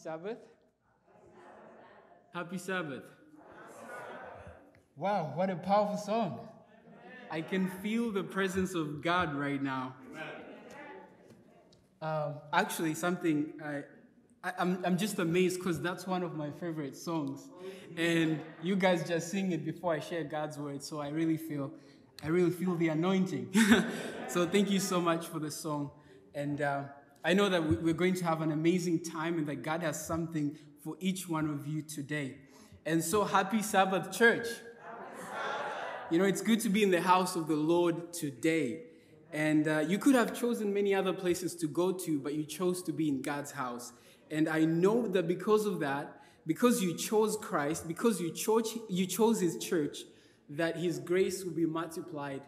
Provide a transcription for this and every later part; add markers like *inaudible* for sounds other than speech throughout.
Sabbath? Happy Sabbath. Wow, what a powerful song. I can feel the presence of God right now. Um, actually, something I, I, am I'm, I'm just amazed because that's one of my favorite songs. And you guys just sing it before I share God's word, so I really feel, I really feel the anointing. *laughs* so thank you so much for the song. And uh, I know that we're going to have an amazing time and that God has something for each one of you today. And so happy Sabbath, church. You know, it's good to be in the house of the Lord today. And uh, you could have chosen many other places to go to, but you chose to be in God's house. And I know that because of that, because you chose Christ, because you chose, you chose His church, that His grace will be multiplied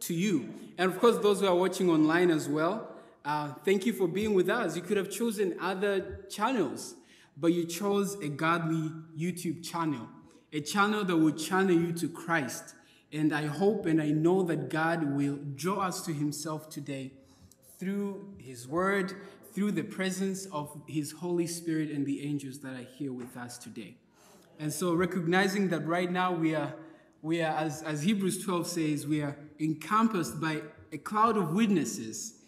to you. And of course, those who are watching online as well, uh, thank you for being with us. You could have chosen other channels, but you chose a godly YouTube channel, a channel that will channel you to Christ and I hope and I know that God will draw us to Himself today through His Word, through the presence of His Holy Spirit and the angels that are here with us today. And so, recognizing that right now we are, we are as, as Hebrews 12 says, we are encompassed by a cloud of witnesses.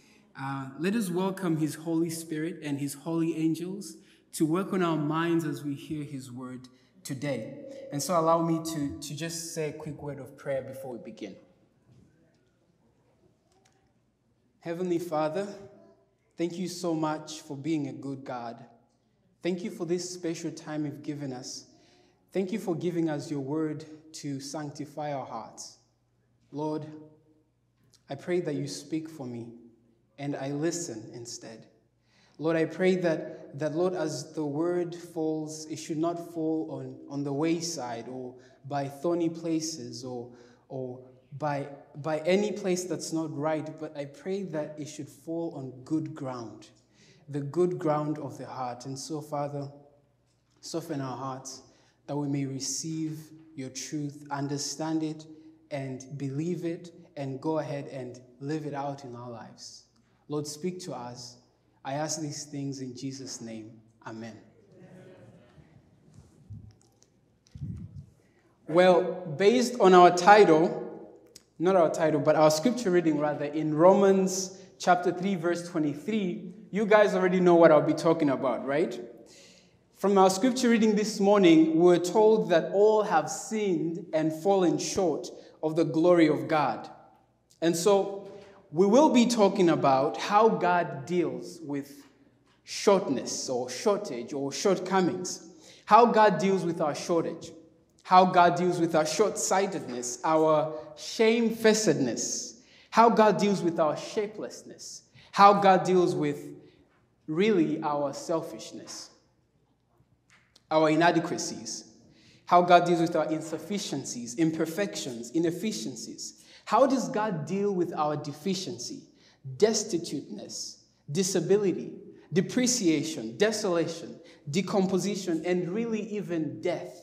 Uh, let us welcome His Holy Spirit and His holy angels to work on our minds as we hear His Word today. And so allow me to, to just say a quick word of prayer before we begin. Heavenly Father, thank you so much for being a good God. Thank you for this special time you've given us. Thank you for giving us your word to sanctify our hearts. Lord, I pray that you speak for me and I listen instead. Lord, I pray that, that, Lord, as the word falls, it should not fall on, on the wayside or by thorny places or, or by, by any place that's not right, but I pray that it should fall on good ground, the good ground of the heart. And so, Father, soften our hearts that we may receive your truth, understand it, and believe it, and go ahead and live it out in our lives. Lord, speak to us I ask these things in Jesus' name. Amen. Well, based on our title, not our title, but our scripture reading rather, in Romans chapter 3, verse 23, you guys already know what I'll be talking about, right? From our scripture reading this morning, we're told that all have sinned and fallen short of the glory of God. And so we will be talking about how God deals with shortness or shortage or shortcomings, how God deals with our shortage, how God deals with our short sightedness, our shamefacedness, how God deals with our shapelessness, how God deals with really our selfishness, our inadequacies, how God deals with our insufficiencies, imperfections, inefficiencies how does God deal with our deficiency, destituteness, disability, depreciation, desolation, decomposition, and really even death?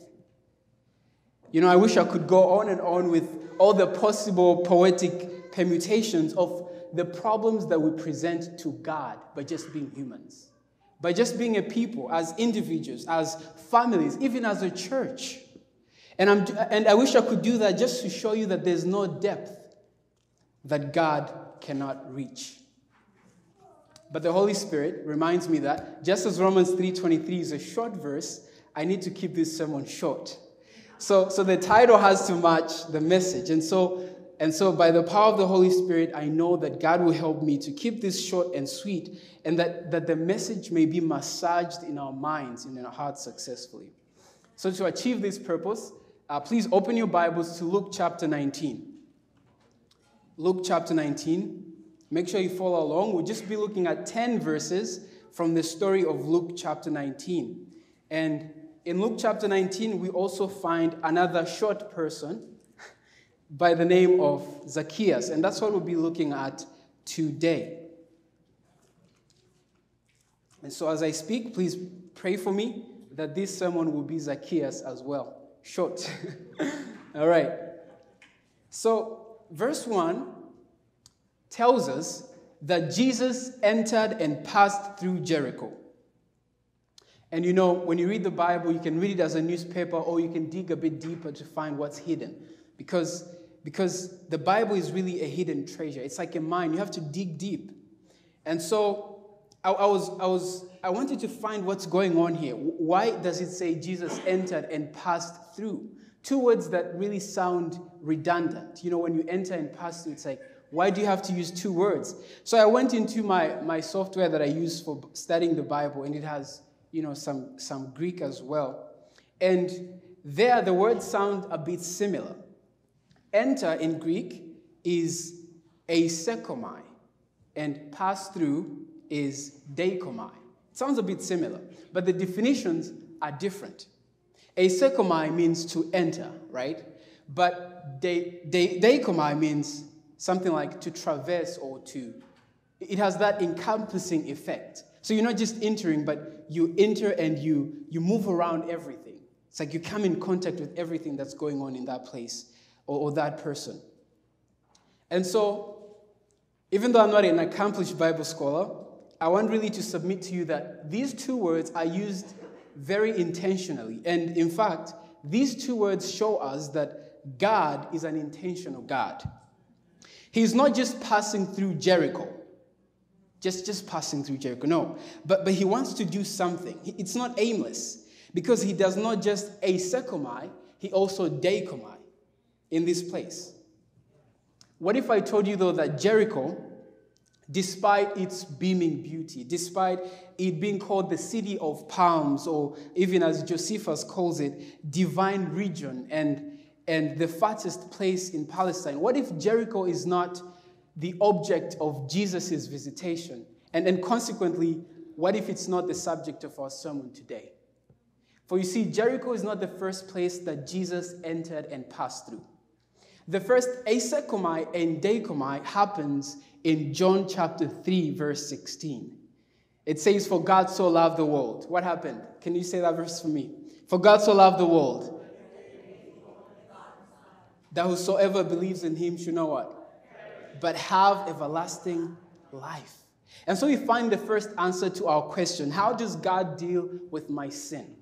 You know, I wish I could go on and on with all the possible poetic permutations of the problems that we present to God by just being humans, by just being a people, as individuals, as families, even as a church. And, I'm, and I wish I could do that just to show you that there's no depth that God cannot reach. But the Holy Spirit reminds me that just as Romans 3:23 is a short verse, I need to keep this sermon short. So, so the title has to match the message. And so, and so by the power of the Holy Spirit, I know that God will help me to keep this short and sweet, and that, that the message may be massaged in our minds and in our hearts successfully. So to achieve this purpose, uh, please open your Bibles to Luke chapter 19. Luke chapter 19. Make sure you follow along. We'll just be looking at 10 verses from the story of Luke chapter 19. And in Luke chapter 19, we also find another short person *laughs* by the name of Zacchaeus. And that's what we'll be looking at today. And so as I speak, please pray for me that this sermon will be Zacchaeus as well. Short. *laughs* All right. So, verse 1 tells us that Jesus entered and passed through Jericho. And you know, when you read the Bible, you can read it as a newspaper or you can dig a bit deeper to find what's hidden. Because, because the Bible is really a hidden treasure. It's like a mine, you have to dig deep. And so I, I, was, I, was, I wanted to find what's going on here. Why does it say Jesus entered and passed through? Two words that really sound redundant. You know, when you enter and pass through, it's like, why do you have to use two words? So I went into my, my software that I use for studying the Bible, and it has you know, some, some Greek as well. And there, the words sound a bit similar. Enter in Greek is eisekomai, and pass through is deikomai. It sounds a bit similar, but the definitions are different. Eisekomai means to enter, right? But de, de, deikomai means something like to traverse or to. It has that encompassing effect. So you're not just entering, but you enter and you, you move around everything. It's like you come in contact with everything that's going on in that place or, or that person. And so, even though I'm not an accomplished Bible scholar, I want really to submit to you that these two words are used very intentionally. And in fact, these two words show us that God is an intentional God. He's not just passing through Jericho just, just passing through Jericho. No, but, but he wants to do something. It's not aimless because he does not just eisekomai, he also deikomai in this place. What if I told you, though, that Jericho, despite its beaming beauty, despite it being called the city of palms, or even as Josephus calls it, divine region and, and the fattest place in Palestine, what if Jericho is not the object of Jesus' visitation? And, and consequently, what if it's not the subject of our sermon today? For you see, Jericho is not the first place that Jesus entered and passed through. The first eisekomai and deikomai happens in John chapter 3, verse 16. It says, For God so loved the world. What happened? Can you say that verse for me? For God so loved the world. That whosoever believes in him should know what? but have everlasting life. And so we find the first answer to our question how does God deal with my sin?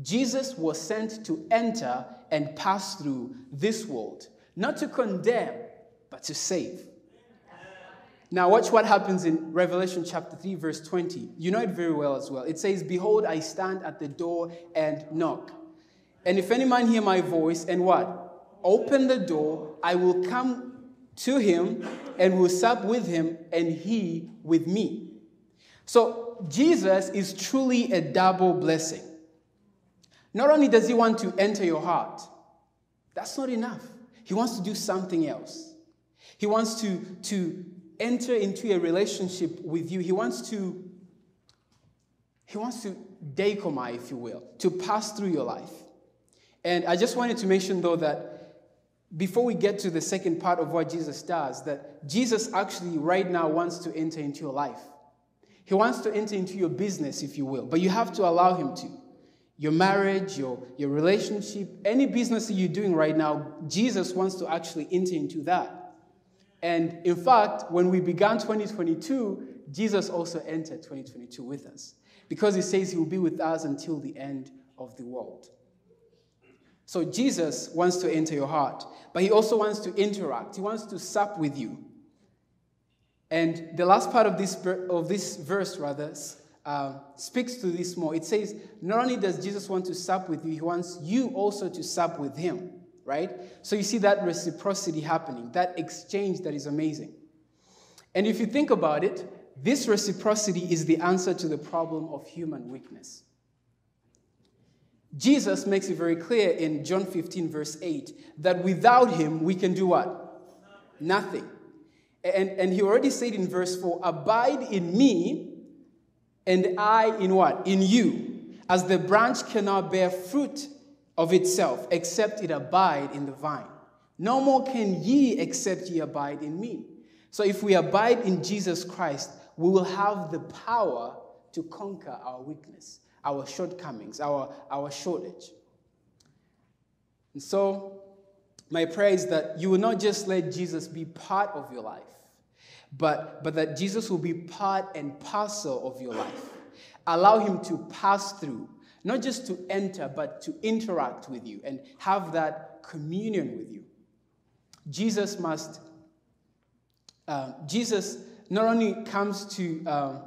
Jesus was sent to enter and pass through this world, not to condemn, but to save. Now, watch what happens in Revelation chapter 3, verse 20. You know it very well as well. It says, Behold, I stand at the door and knock. And if any man hear my voice and what? Open the door, I will come to him and will sup with him and he with me. So Jesus is truly a double blessing. Not only does he want to enter your heart, that's not enough. He wants to do something else. He wants to, to enter into a relationship with you. He wants to he wants to deikomai, if you will, to pass through your life. And I just wanted to mention though that before we get to the second part of what Jesus does, that Jesus actually right now wants to enter into your life. He wants to enter into your business, if you will, but you have to allow him to. Your marriage, your, your relationship, any business that you're doing right now, Jesus wants to actually enter into that. And in fact, when we began 2022, Jesus also entered 2022 with us because he says he will be with us until the end of the world. So Jesus wants to enter your heart, but he also wants to interact. He wants to sup with you. And the last part of this, of this verse, rather, uh, speaks to this more. It says, not only does Jesus want to sup with you, he wants you also to sup with him, right? So you see that reciprocity happening, that exchange that is amazing. And if you think about it, this reciprocity is the answer to the problem of human weakness. Jesus makes it very clear in John 15, verse 8, that without him we can do what? Nothing. And, and he already said in verse 4 Abide in me, and I in what? In you. As the branch cannot bear fruit of itself except it abide in the vine. No more can ye except ye abide in me. So if we abide in Jesus Christ, we will have the power to conquer our weakness our shortcomings, our, our shortage. And so, my prayer is that you will not just let Jesus be part of your life, but, but that Jesus will be part and parcel of your life. Allow Him to pass through, not just to enter, but to interact with you and have that communion with you. Jesus must, uh, Jesus not only comes to um,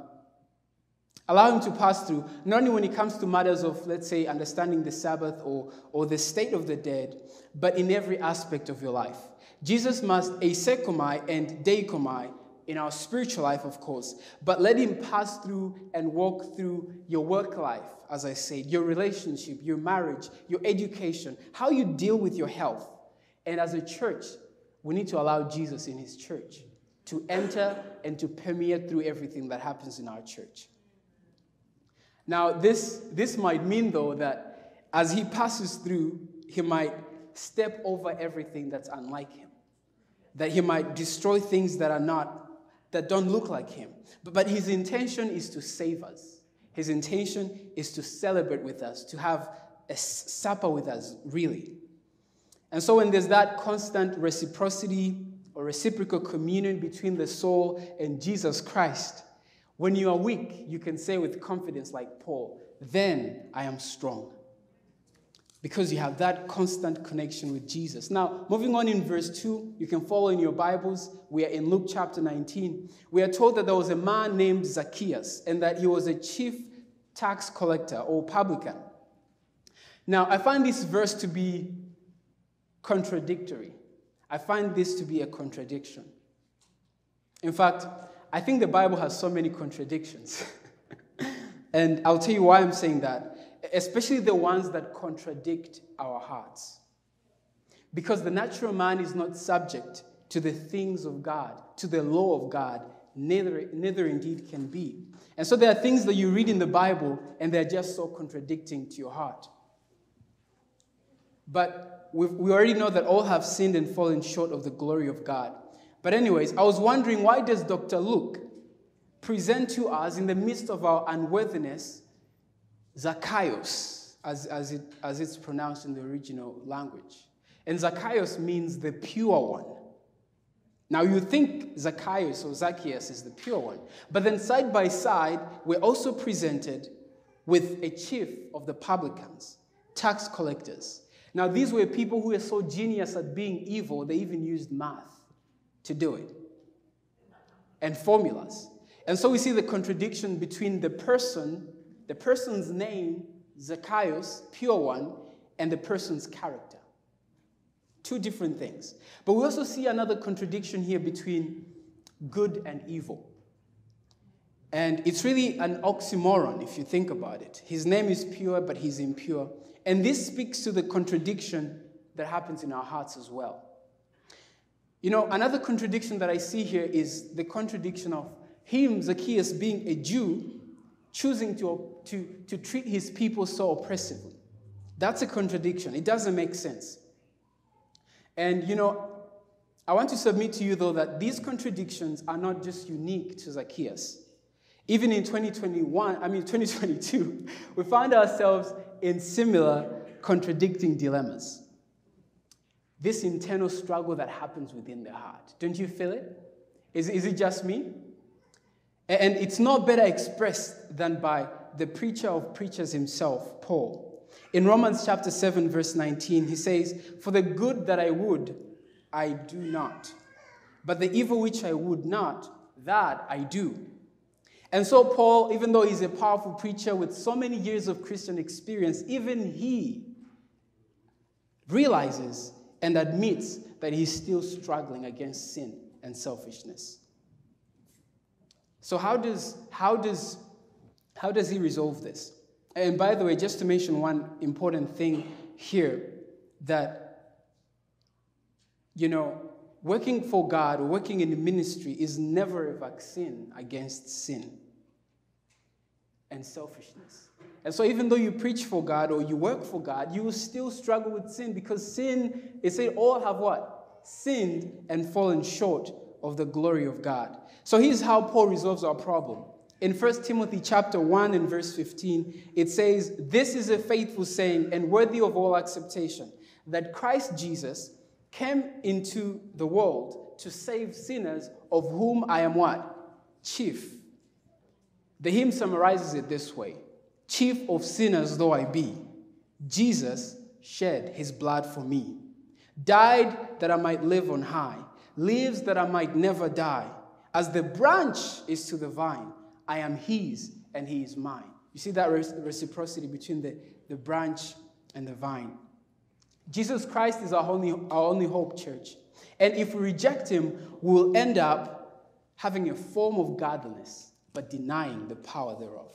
allow him to pass through, not only when it comes to matters of, let's say, understanding the Sabbath or, or the state of the dead, but in every aspect of your life. Jesus must asekomai and deikomai in our spiritual life, of course, but let him pass through and walk through your work life, as I said, your relationship, your marriage, your education, how you deal with your health. And as a church, we need to allow Jesus in his church to enter and to permeate through everything that happens in our church. Now, this, this might mean, though, that as he passes through, he might step over everything that's unlike him, that he might destroy things that are not, that don't look like him. But, but his intention is to save us. His intention is to celebrate with us, to have a supper with us, really. And so, when there's that constant reciprocity or reciprocal communion between the soul and Jesus Christ, when you are weak, you can say with confidence, like Paul, then I am strong. Because you have that constant connection with Jesus. Now, moving on in verse 2, you can follow in your Bibles. We are in Luke chapter 19. We are told that there was a man named Zacchaeus and that he was a chief tax collector or publican. Now, I find this verse to be contradictory. I find this to be a contradiction. In fact, I think the Bible has so many contradictions. *laughs* and I'll tell you why I'm saying that, especially the ones that contradict our hearts. Because the natural man is not subject to the things of God, to the law of God, neither, neither indeed can be. And so there are things that you read in the Bible and they're just so contradicting to your heart. But we already know that all have sinned and fallen short of the glory of God. But, anyways, I was wondering why does Dr. Luke present to us in the midst of our unworthiness Zacchaeus, as, as, it, as it's pronounced in the original language? And Zacchaeus means the pure one. Now, you think Zacchaeus or Zacchaeus is the pure one, but then side by side, we're also presented with a chief of the publicans, tax collectors. Now, these were people who were so genius at being evil, they even used math to do it and formulas. And so we see the contradiction between the person, the person's name, Zacchaeus, pure one, and the person's character. Two different things. But we also see another contradiction here between good and evil. And it's really an oxymoron if you think about it. His name is pure, but he's impure. And this speaks to the contradiction that happens in our hearts as well. You know, another contradiction that I see here is the contradiction of him, Zacchaeus, being a Jew, choosing to, to, to treat his people so oppressively. That's a contradiction. It doesn't make sense. And, you know, I want to submit to you, though, that these contradictions are not just unique to Zacchaeus. Even in 2021, I mean 2022, we find ourselves in similar contradicting dilemmas this internal struggle that happens within the heart. Don't you feel it? Is, is it just me? And it's not better expressed than by the preacher of preachers himself, Paul. In Romans chapter 7, verse 19, he says, For the good that I would, I do not. But the evil which I would not, that I do. And so, Paul, even though he's a powerful preacher with so many years of Christian experience, even he realizes and admits that he's still struggling against sin and selfishness. So, how does, how does, how does he resolve this? And by the way, just to mention one important thing here that, you know, working for God or working in the ministry is never a vaccine against sin and selfishness. And so, even though you preach for God or you work for God, you will still struggle with sin because sin, it said, all have what? Sinned and fallen short of the glory of God. So, here's how Paul resolves our problem. In 1 Timothy chapter 1 and verse 15, it says, This is a faithful saying and worthy of all acceptation, that Christ Jesus came into the world to save sinners, of whom I am what? Chief. The hymn summarizes it this way Chief of sinners though I be, Jesus shed his blood for me, died that I might live on high, lives that I might never die. As the branch is to the vine, I am his and he is mine. You see that reciprocity between the, the branch and the vine. Jesus Christ is our only, our only hope, church. And if we reject him, we'll end up having a form of godliness, but denying the power thereof.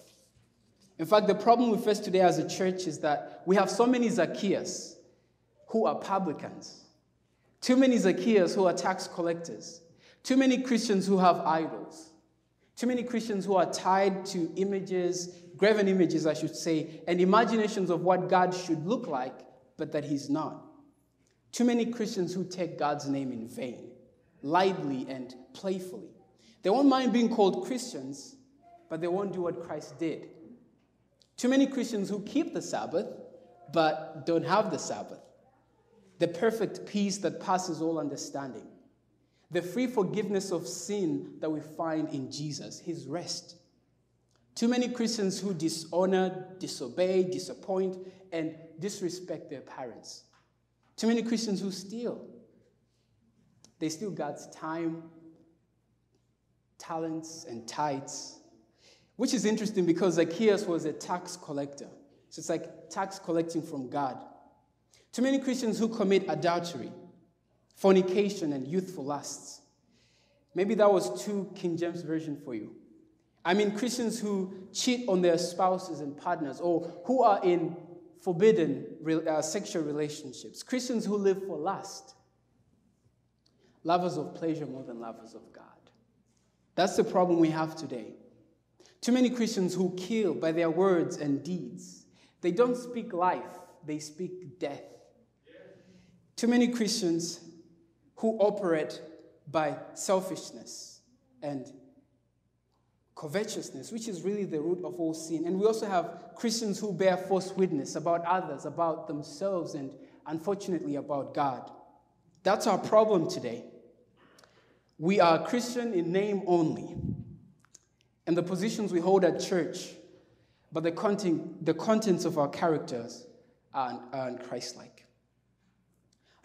In fact, the problem we face today as a church is that we have so many Zacchaeus who are publicans, too many Zacchaeus who are tax collectors, too many Christians who have idols, too many Christians who are tied to images, graven images, I should say, and imaginations of what God should look like, but that He's not. Too many Christians who take God's name in vain, lightly and playfully. They won't mind being called Christians, but they won't do what Christ did. Too many Christians who keep the Sabbath, but don't have the Sabbath. The perfect peace that passes all understanding. The free forgiveness of sin that we find in Jesus, his rest. Too many Christians who dishonor, disobey, disappoint, and disrespect their parents. Too many Christians who steal. They steal God's time, talents, and tithes which is interesting because Zacchaeus was a tax collector. So it's like tax collecting from God. Too many Christians who commit adultery, fornication, and youthful lusts. Maybe that was too King James Version for you. I mean, Christians who cheat on their spouses and partners or who are in forbidden uh, sexual relationships. Christians who live for lust. Lovers of pleasure more than lovers of God. That's the problem we have today. Too many Christians who kill by their words and deeds. They don't speak life, they speak death. Too many Christians who operate by selfishness and covetousness, which is really the root of all sin. And we also have Christians who bear false witness about others, about themselves, and unfortunately about God. That's our problem today. We are Christian in name only and the positions we hold at church, but the, content, the contents of our characters are, are Christ like.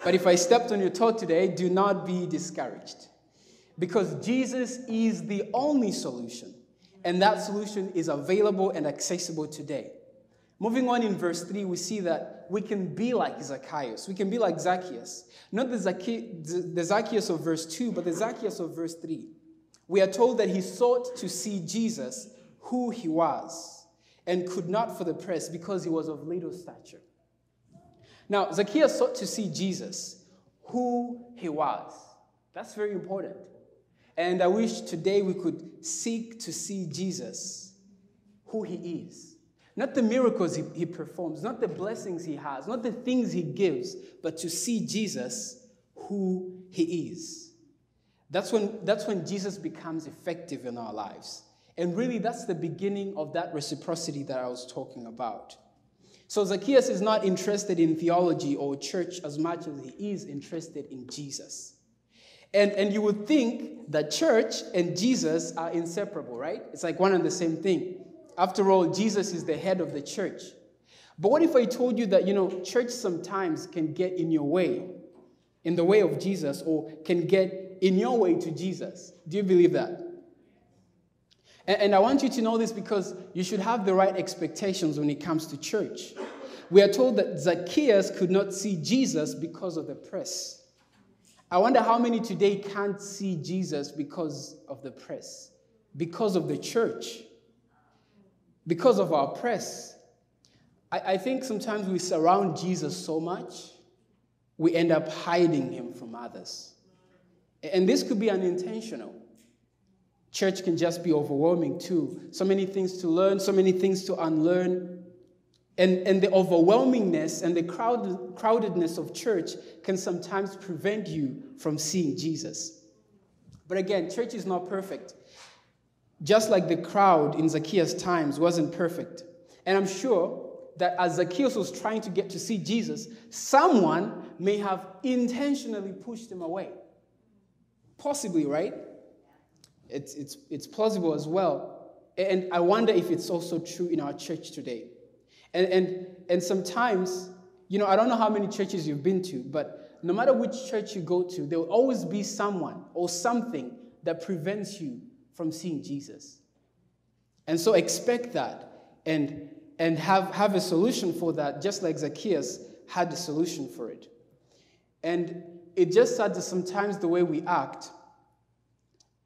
But if I stepped on your toe today, do not be discouraged. Because Jesus is the only solution, and that solution is available and accessible today. Moving on in verse 3, we see that we can be like Zacchaeus. We can be like Zacchaeus. Not the, Zacchaeus, the Zacchaeus of verse 2, but the Zacchaeus of verse 3 we are told that he sought to see Jesus, who he was, and could not for the press because he was of little stature. Now, Zacchaeus sought to see Jesus, who he was. That's very important. And I wish today we could seek to see Jesus, who he is. Not the miracles he, he performs, not the blessings he has, not the things he gives, but to see Jesus, who he is. That's when, that's when Jesus becomes effective in our lives. And really, that's the beginning of that reciprocity that I was talking about. So, Zacchaeus is not interested in theology or church as much as he is interested in Jesus. And, and you would think that church and Jesus are inseparable, right? It's like one and the same thing. After all, Jesus is the head of the church. But what if I told you that, you know, church sometimes can get in your way, in the way of Jesus, or can get in your way to Jesus. Do you believe that? And, and I want you to know this because you should have the right expectations when it comes to church. We are told that Zacchaeus could not see Jesus because of the press. I wonder how many today can't see Jesus because of the press, because of the church, because of our press. I, I think sometimes we surround Jesus so much, we end up hiding him from others. And this could be unintentional. Church can just be overwhelming too. So many things to learn, so many things to unlearn. And, and the overwhelmingness and the crowd, crowdedness of church can sometimes prevent you from seeing Jesus. But again, church is not perfect. Just like the crowd in Zacchaeus' times wasn't perfect. And I'm sure that as Zacchaeus was trying to get to see Jesus, someone may have intentionally pushed him away. Possibly, right? It's, it's, it's plausible as well. And I wonder if it's also true in our church today. And, and, and sometimes, you know, I don't know how many churches you've been to, but no matter which church you go to, there will always be someone or something that prevents you from seeing Jesus. And so expect that and, and have, have a solution for that, just like Zacchaeus had a solution for it. And it just sad that sometimes the way we act,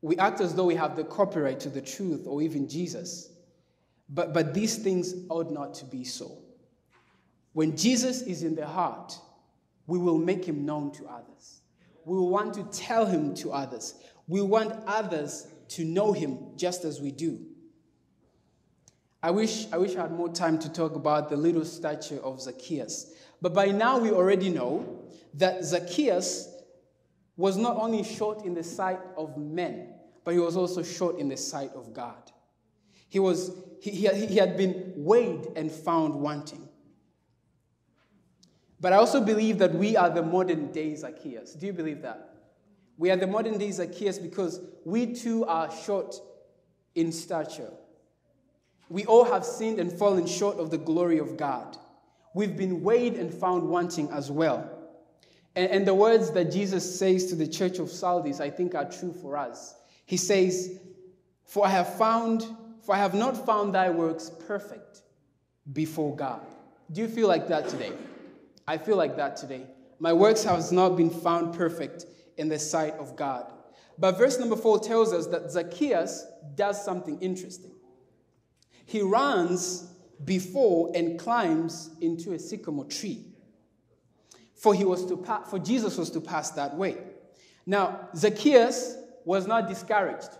we act as though we have the copyright to the truth or even Jesus. But, but these things ought not to be so. When Jesus is in the heart, we will make him known to others. We will want to tell him to others. We want others to know him just as we do. I wish, I wish I had more time to talk about the little statue of Zacchaeus. But by now we already know that Zacchaeus was not only short in the sight of men, but he was also short in the sight of God. He, was, he, he had been weighed and found wanting. But I also believe that we are the modern day Zacchaeus. Do you believe that? We are the modern day Zacchaeus because we too are short in stature. We all have sinned and fallen short of the glory of God. We've been weighed and found wanting as well. And, and the words that Jesus says to the church of Sardis, I think, are true for us. He says, For I have found, for I have not found thy works perfect before God. Do you feel like that today? I feel like that today. My works have not been found perfect in the sight of God. But verse number four tells us that Zacchaeus does something interesting. He runs before and climbs into a sycamore tree. For he was to pa- for Jesus was to pass that way. Now, Zacchaeus was not discouraged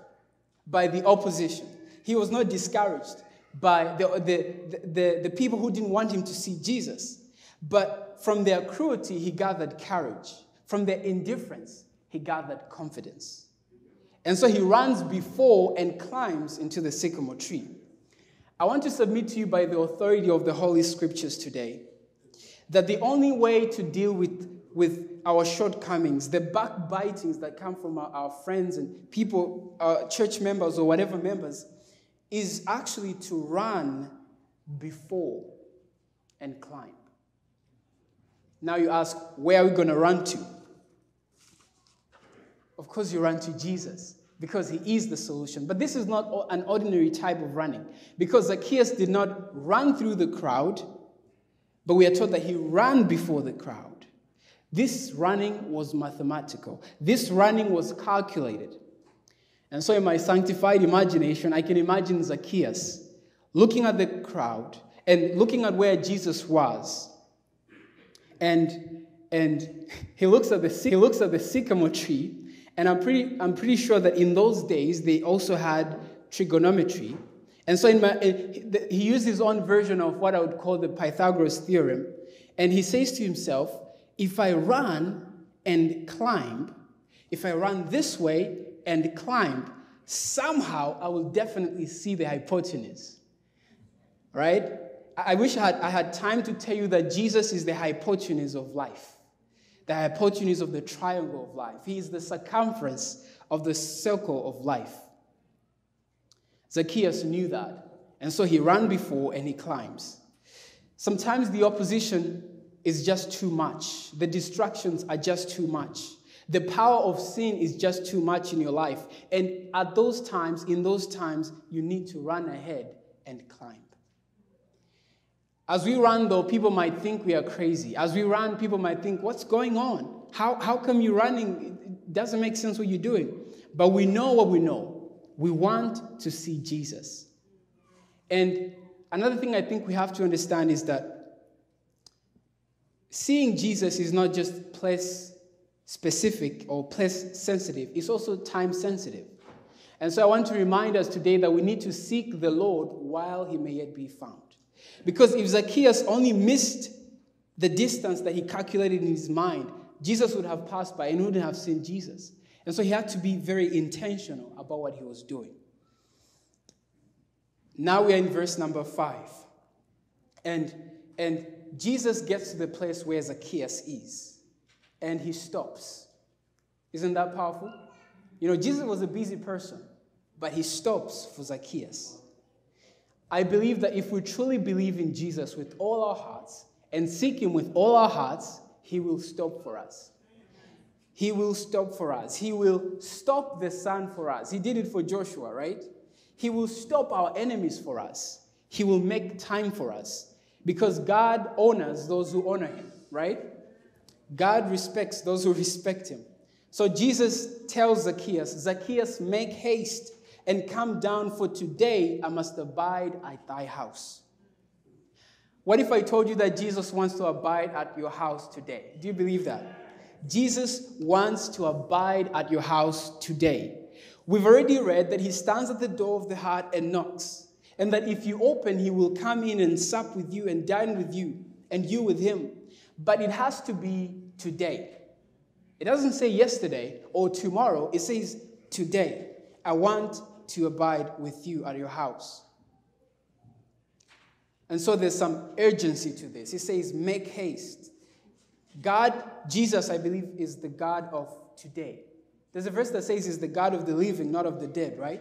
by the opposition. He was not discouraged by the, the, the, the, people who didn't want him to see Jesus. But from their cruelty, he gathered courage. From their indifference, he gathered confidence. And so he runs before and climbs into the sycamore tree. I want to submit to you by the authority of the Holy Scriptures today that the only way to deal with, with our shortcomings, the backbitings that come from our, our friends and people, uh, church members or whatever members, is actually to run before and climb. Now you ask, where are we going to run to? Of course, you run to Jesus because he is the solution. But this is not an ordinary type of running because Zacchaeus did not run through the crowd, but we are told that he ran before the crowd. This running was mathematical, this running was calculated. And so, in my sanctified imagination, I can imagine Zacchaeus looking at the crowd and looking at where Jesus was. And, and he, looks at the, he looks at the sycamore tree and I'm pretty, I'm pretty sure that in those days, they also had trigonometry. And so my, eh, he used his own version of what I would call the Pythagoras theorem. And he says to himself, if I run and climb, if I run this way and climb, somehow I will definitely see the hypotenuse. Right? I wish I had, I had time to tell you that Jesus is the hypotenuse of life the hypotenuse of the triangle of life. He is the circumference of the circle of life. Zacchaeus knew that, and so he ran before and he climbs. Sometimes the opposition is just too much, the distractions are just too much. The power of sin is just too much in your life. And at those times, in those times, you need to run ahead and climb. As we run, though, people might think we are crazy. As we run, people might think, what's going on? How, how come you're running? It doesn't make sense what you're doing. But we know what we know. We want to see Jesus. And another thing I think we have to understand is that seeing Jesus is not just place specific or place sensitive, it's also time sensitive. And so I want to remind us today that we need to seek the Lord while he may yet be found. Because if Zacchaeus only missed the distance that he calculated in his mind, Jesus would have passed by and wouldn't have seen Jesus. And so he had to be very intentional about what he was doing. Now we are in verse number five. And, and Jesus gets to the place where Zacchaeus is, and he stops. Isn't that powerful? You know, Jesus was a busy person, but he stops for Zacchaeus. I believe that if we truly believe in Jesus with all our hearts and seek Him with all our hearts, He will stop for us. He will stop for us. He will stop the sun for us. He did it for Joshua, right? He will stop our enemies for us. He will make time for us because God honors those who honor Him, right? God respects those who respect Him. So Jesus tells Zacchaeus, Zacchaeus, make haste and come down, for today I must abide at thy house. What if I told you that Jesus wants to abide at your house today? Do you believe that? Jesus wants to abide at your house today. We've already read that he stands at the door of the heart and knocks, and that if you open, he will come in and sup with you and dine with you, and you with him. But it has to be today. It doesn't say yesterday or tomorrow, it says today. I want to abide with you at your house. And so there's some urgency to this. He says, Make haste. God, Jesus, I believe, is the God of today. There's a verse that says he's the God of the living, not of the dead, right?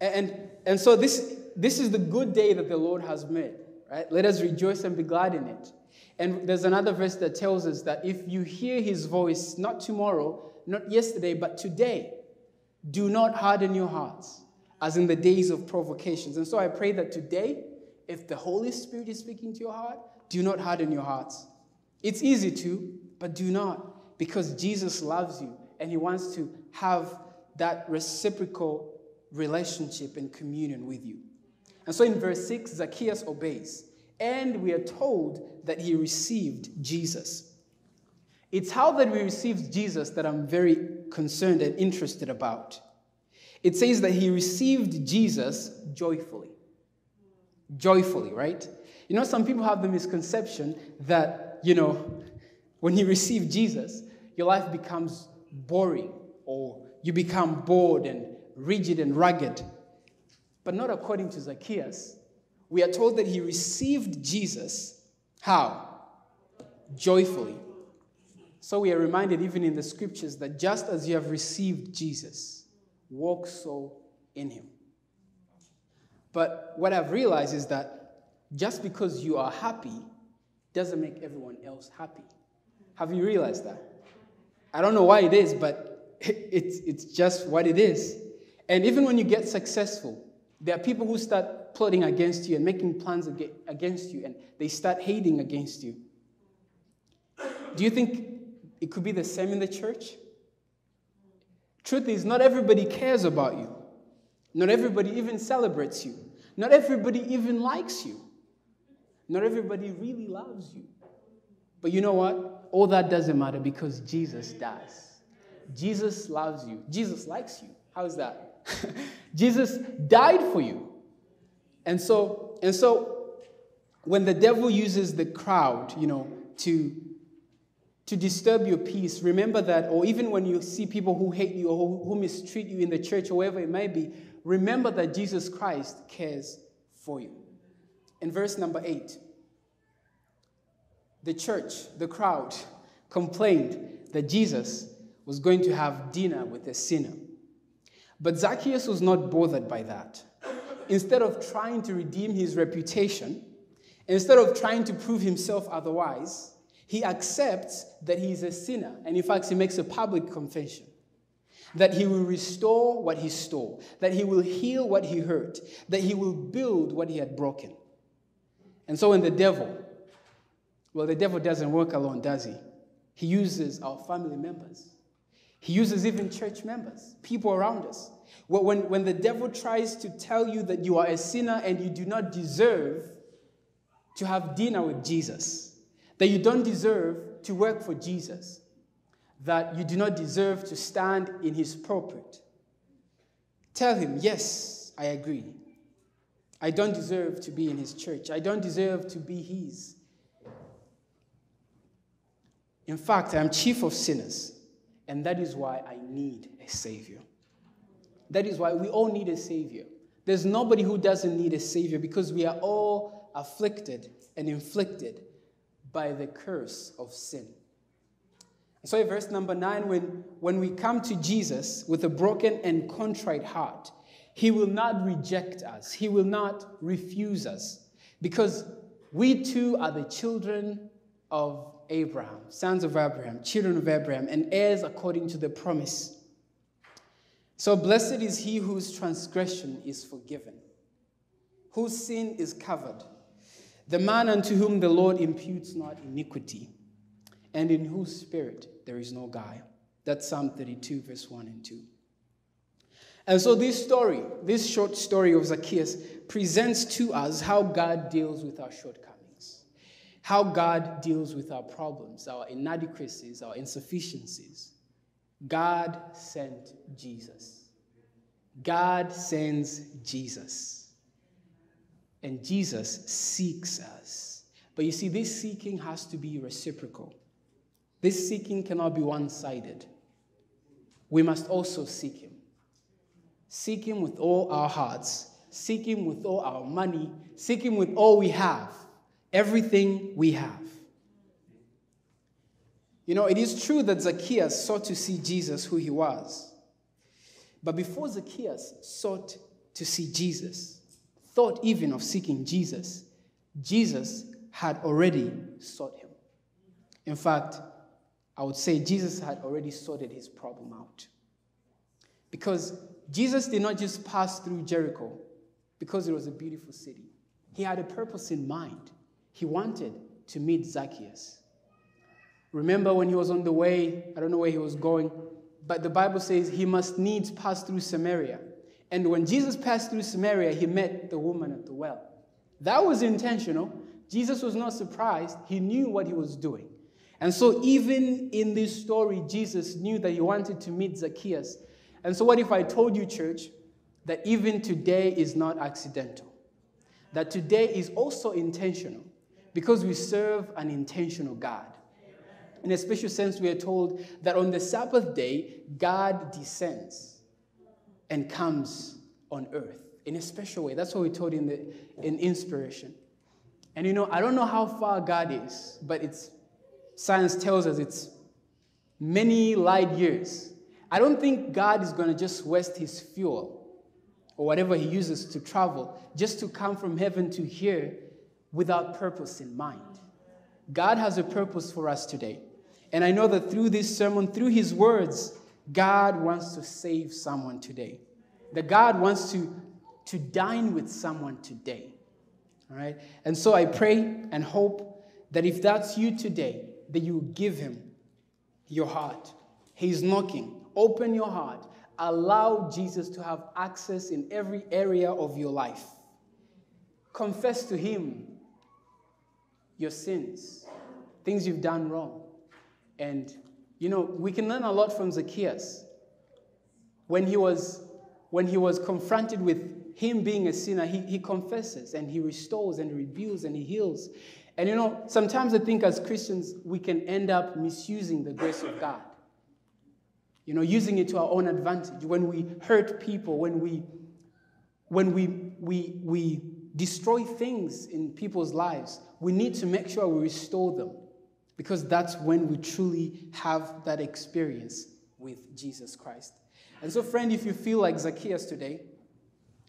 And, and so this, this is the good day that the Lord has made, right? Let us rejoice and be glad in it. And there's another verse that tells us that if you hear his voice, not tomorrow, not yesterday, but today, do not harden your hearts, as in the days of provocations. And so I pray that today, if the Holy Spirit is speaking to your heart, do not harden your hearts. It's easy to, but do not, because Jesus loves you and he wants to have that reciprocal relationship and communion with you. And so in verse 6, Zacchaeus obeys, and we are told that he received Jesus. It's how that we received Jesus that I'm very concerned and interested about. It says that he received Jesus joyfully. Joyfully, right? You know, some people have the misconception that, you know, when you receive Jesus, your life becomes boring or you become bored and rigid and rugged. But not according to Zacchaeus. We are told that he received Jesus. How? Joyfully. So we are reminded, even in the scriptures, that just as you have received Jesus, walk so in him. But what I've realized is that just because you are happy doesn't make everyone else happy. Have you realized that? I don't know why it is, but *laughs* it's, it's just what it is. And even when you get successful, there are people who start plotting against you and making plans against you, and they start hating against you. Do you think it could be the same in the church. Truth is, not everybody cares about you. Not everybody even celebrates you. Not everybody even likes you. Not everybody really loves you. But you know what? All that doesn't matter because Jesus does. Jesus loves you. Jesus likes you. How's that? *laughs* Jesus died for you. And so, and so when the devil uses the crowd, you know, to to disturb your peace, remember that, or even when you see people who hate you or who, mistreat you in the church or wherever it may be, remember that Jesus Christ cares for you. In verse number eight, the church, the crowd, complained that Jesus was going to have dinner with a sinner. But Zacchaeus was not bothered by that. Instead of trying to redeem his reputation, instead of trying to prove himself otherwise, he accepts that he is a sinner. And in fact, he makes a public confession that he will restore what he stole, that he will heal what he hurt, that he will build what he had broken. And so, when the devil, well, the devil doesn't work alone, does he? He uses our family members, he uses even church members, people around us. When, when the devil tries to tell you that you are a sinner and you do not deserve to have dinner with Jesus, that you don't deserve to work for Jesus, that you do not deserve to stand in his pulpit. Tell him, yes, I agree. I don't deserve to be in his church. I don't deserve to be his. In fact, I am chief of sinners, and that is why I need a savior. That is why we all need a savior. There's nobody who doesn't need a savior because we are all afflicted and inflicted by the curse of sin. So, in verse number nine, when, when we come to Jesus with a broken and contrite heart, He will not reject us. He will not refuse us because we too are the children of Abraham, sons of Abraham, children of Abraham, and heirs according to the promise. So blessed is he whose transgression is forgiven, whose sin is covered. The man unto whom the Lord imputes not iniquity, and in whose spirit there is no guile. That's Psalm 32, verse 1 and 2. And so, this story, this short story of Zacchaeus, presents to us how God deals with our shortcomings, how God deals with our problems, our inadequacies, our insufficiencies. God sent Jesus. God sends Jesus. And Jesus seeks us. But you see, this seeking has to be reciprocal. This seeking cannot be one sided. We must also seek Him. Seek Him with all our hearts, seek Him with all our money, seek Him with all we have, everything we have. You know, it is true that Zacchaeus sought to see Jesus who he was. But before Zacchaeus sought to see Jesus, thought even of seeking Jesus, Jesus had already sought him. In fact, I would say Jesus had already sorted his problem out. Because Jesus did not just pass through Jericho because it was a beautiful city, he had a purpose in mind. He wanted to meet Zacchaeus. Remember when he was on the way, I don't know where he was going, but the Bible says he must needs pass through Samaria. And when Jesus passed through Samaria, he met the woman at the well. That was intentional. Jesus was not surprised, he knew what he was doing. And so, even in this story, Jesus knew that he wanted to meet Zacchaeus. And so, what if I told you, church, that even today is not accidental? That today is also intentional because we serve an intentional God in a special sense, we are told that on the Sabbath day, God descends and comes on earth in a special way. That's what we're told in, the, in inspiration. And you know, I don't know how far God is, but it's science tells us it's many light years. I don't think God is going to just waste his fuel or whatever he uses to travel just to come from heaven to here without purpose in mind. God has a purpose for us today. And I know that through this sermon, through his words, God wants to save someone today. That God wants to, to dine with someone today. All right? And so I pray and hope that if that's you today, that you give him your heart. He's knocking. Open your heart. Allow Jesus to have access in every area of your life. Confess to him your sins, things you've done wrong. And, you know, we can learn a lot from Zacchaeus. When he was, when he was confronted with him being a sinner, he, he confesses and he restores and he rebuilds and he heals. And, you know, sometimes I think as Christians, we can end up misusing the grace of God. You know, using it to our own advantage. When we hurt people, when we, when we, we, we destroy things in people's lives, we need to make sure we restore them because that's when we truly have that experience with Jesus Christ. And so, friend, if you feel like Zacchaeus today,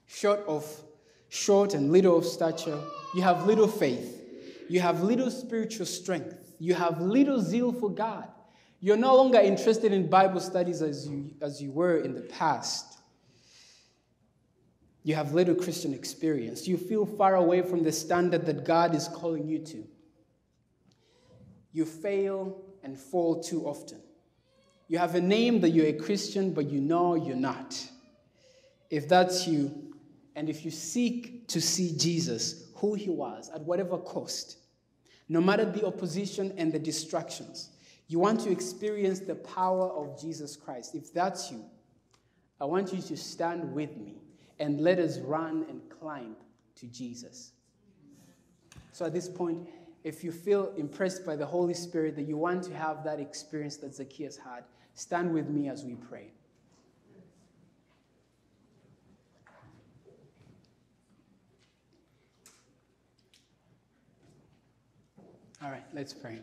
short of short and little of stature, you have little faith, you have little spiritual strength, you have little zeal for God. You're no longer interested in Bible studies as you, as you were in the past. You have little Christian experience. You feel far away from the standard that God is calling you to. You fail and fall too often. You have a name that you're a Christian, but you know you're not. If that's you, and if you seek to see Jesus, who he was, at whatever cost, no matter the opposition and the distractions, you want to experience the power of Jesus Christ. If that's you, I want you to stand with me and let us run and climb to Jesus. So at this point, if you feel impressed by the Holy Spirit that you want to have that experience that Zacchaeus had, stand with me as we pray. All right, let's pray.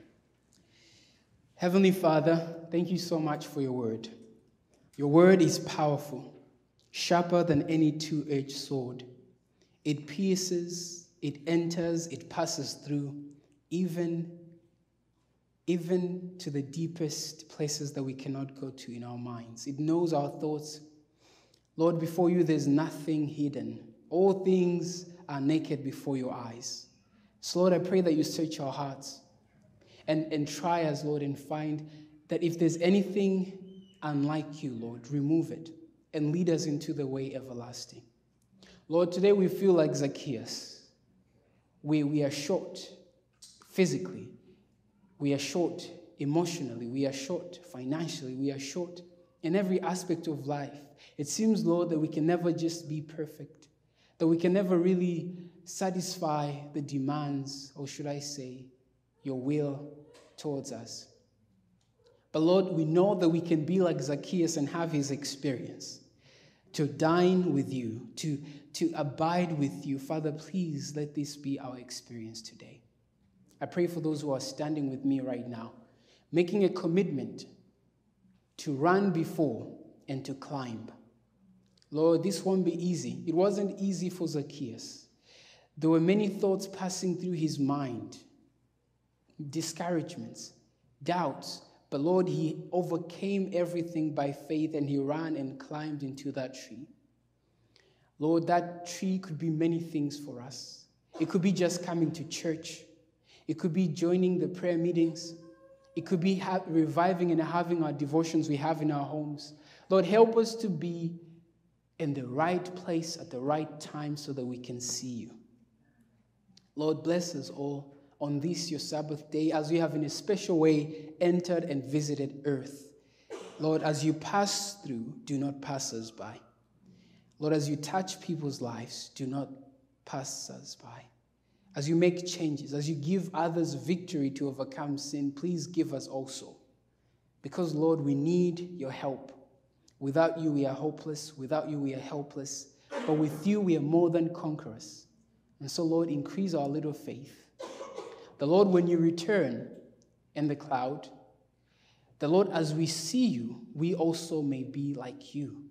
Heavenly Father, thank you so much for your word. Your word is powerful. Sharper than any two edged sword. It pierces, it enters, it passes through, even, even to the deepest places that we cannot go to in our minds. It knows our thoughts. Lord, before you, there's nothing hidden. All things are naked before your eyes. So, Lord, I pray that you search our hearts and, and try us, Lord, and find that if there's anything unlike you, Lord, remove it and lead us into the way everlasting. Lord, today we feel like Zacchaeus. We, we are short physically, we are short emotionally, we are short financially, we are short in every aspect of life. It seems, Lord, that we can never just be perfect, that we can never really satisfy the demands, or should I say, your will towards us. But Lord, we know that we can be like Zacchaeus and have his experience to dine with you, to, to abide with you. Father, please let this be our experience today. I pray for those who are standing with me right now, making a commitment to run before and to climb. Lord, this won't be easy. It wasn't easy for Zacchaeus. There were many thoughts passing through his mind discouragements, doubts. But Lord, he overcame everything by faith and he ran and climbed into that tree. Lord, that tree could be many things for us. It could be just coming to church, it could be joining the prayer meetings, it could be ha- reviving and having our devotions we have in our homes. Lord, help us to be in the right place at the right time so that we can see you. Lord, bless us all on this your Sabbath day as you have in a special way entered and visited earth. Lord, as you pass through, do not pass us by. Lord, as you touch people's lives, do not pass us by. As you make changes, as you give others victory to overcome sin, please give us also. Because, Lord, we need your help. Without you, we are hopeless. Without you, we are helpless. But with you, we are more than conquerors. And so, Lord, increase our little faith. The Lord, when you return in the cloud, the Lord, as we see you, we also may be like you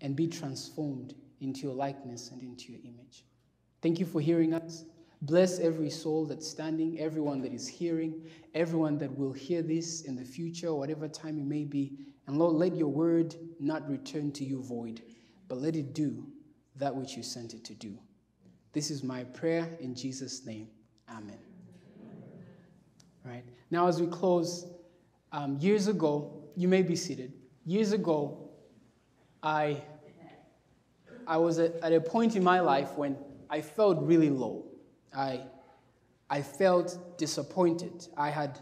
and be transformed into your likeness and into your image. Thank you for hearing us. Bless every soul that's standing, everyone that is hearing, everyone that will hear this in the future, whatever time it may be. And Lord, let your word not return to you void, but let it do that which you sent it to do. This is my prayer in Jesus' name. Amen. Right? Now, as we close, um, years ago, you may be seated. Years ago, I, I was at, at a point in my life when I felt really low. I, I felt disappointed. I had,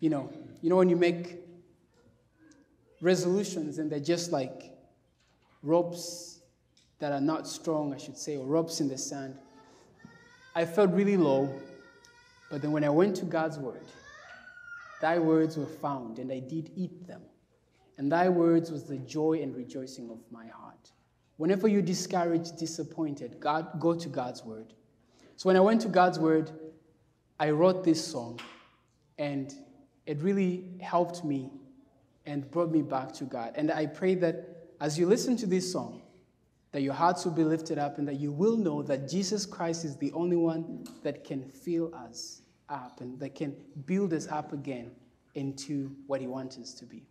you know, you know when you make resolutions and they're just like ropes that are not strong, I should say, or ropes in the sand. I felt really low. But then when I went to God's word, thy words were found, and I did eat them. And thy words was the joy and rejoicing of my heart. Whenever you're discouraged, disappointed, God, go to God's word. So when I went to God's word, I wrote this song, and it really helped me and brought me back to God. And I pray that as you listen to this song, that your hearts will be lifted up and that you will know that Jesus Christ is the only one that can fill us up and that can build us up again into what He wants us to be.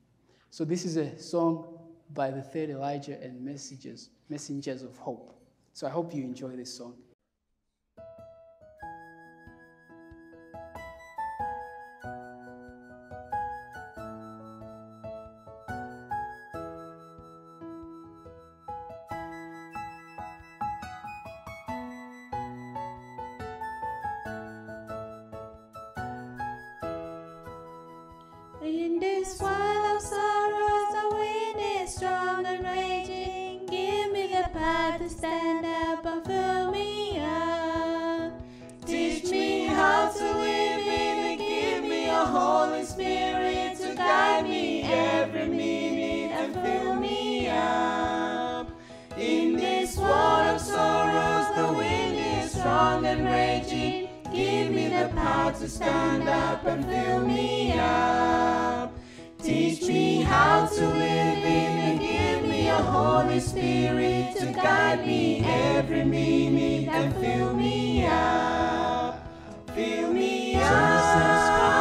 So, this is a song by the third Elijah and messages, messengers of hope. So, I hope you enjoy this song. To stand up and fill me up. Teach me how to live in and give me a Holy Spirit to guide me every minute and fill me up. Fill me up.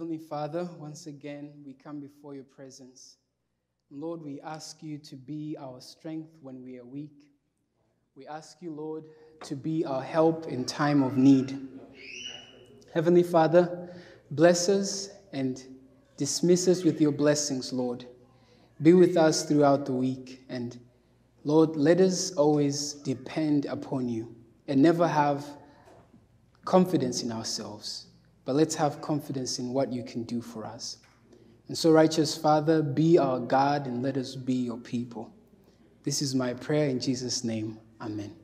Heavenly Father, once again, we come before your presence. Lord, we ask you to be our strength when we are weak. We ask you, Lord, to be our help in time of need. Heavenly Father, bless us and dismiss us with your blessings, Lord. Be with us throughout the week. And Lord, let us always depend upon you and never have confidence in ourselves, but let's have confidence in what you can do for us. And so, righteous Father, be our God and let us be your people. This is my prayer in Jesus' name. Amen.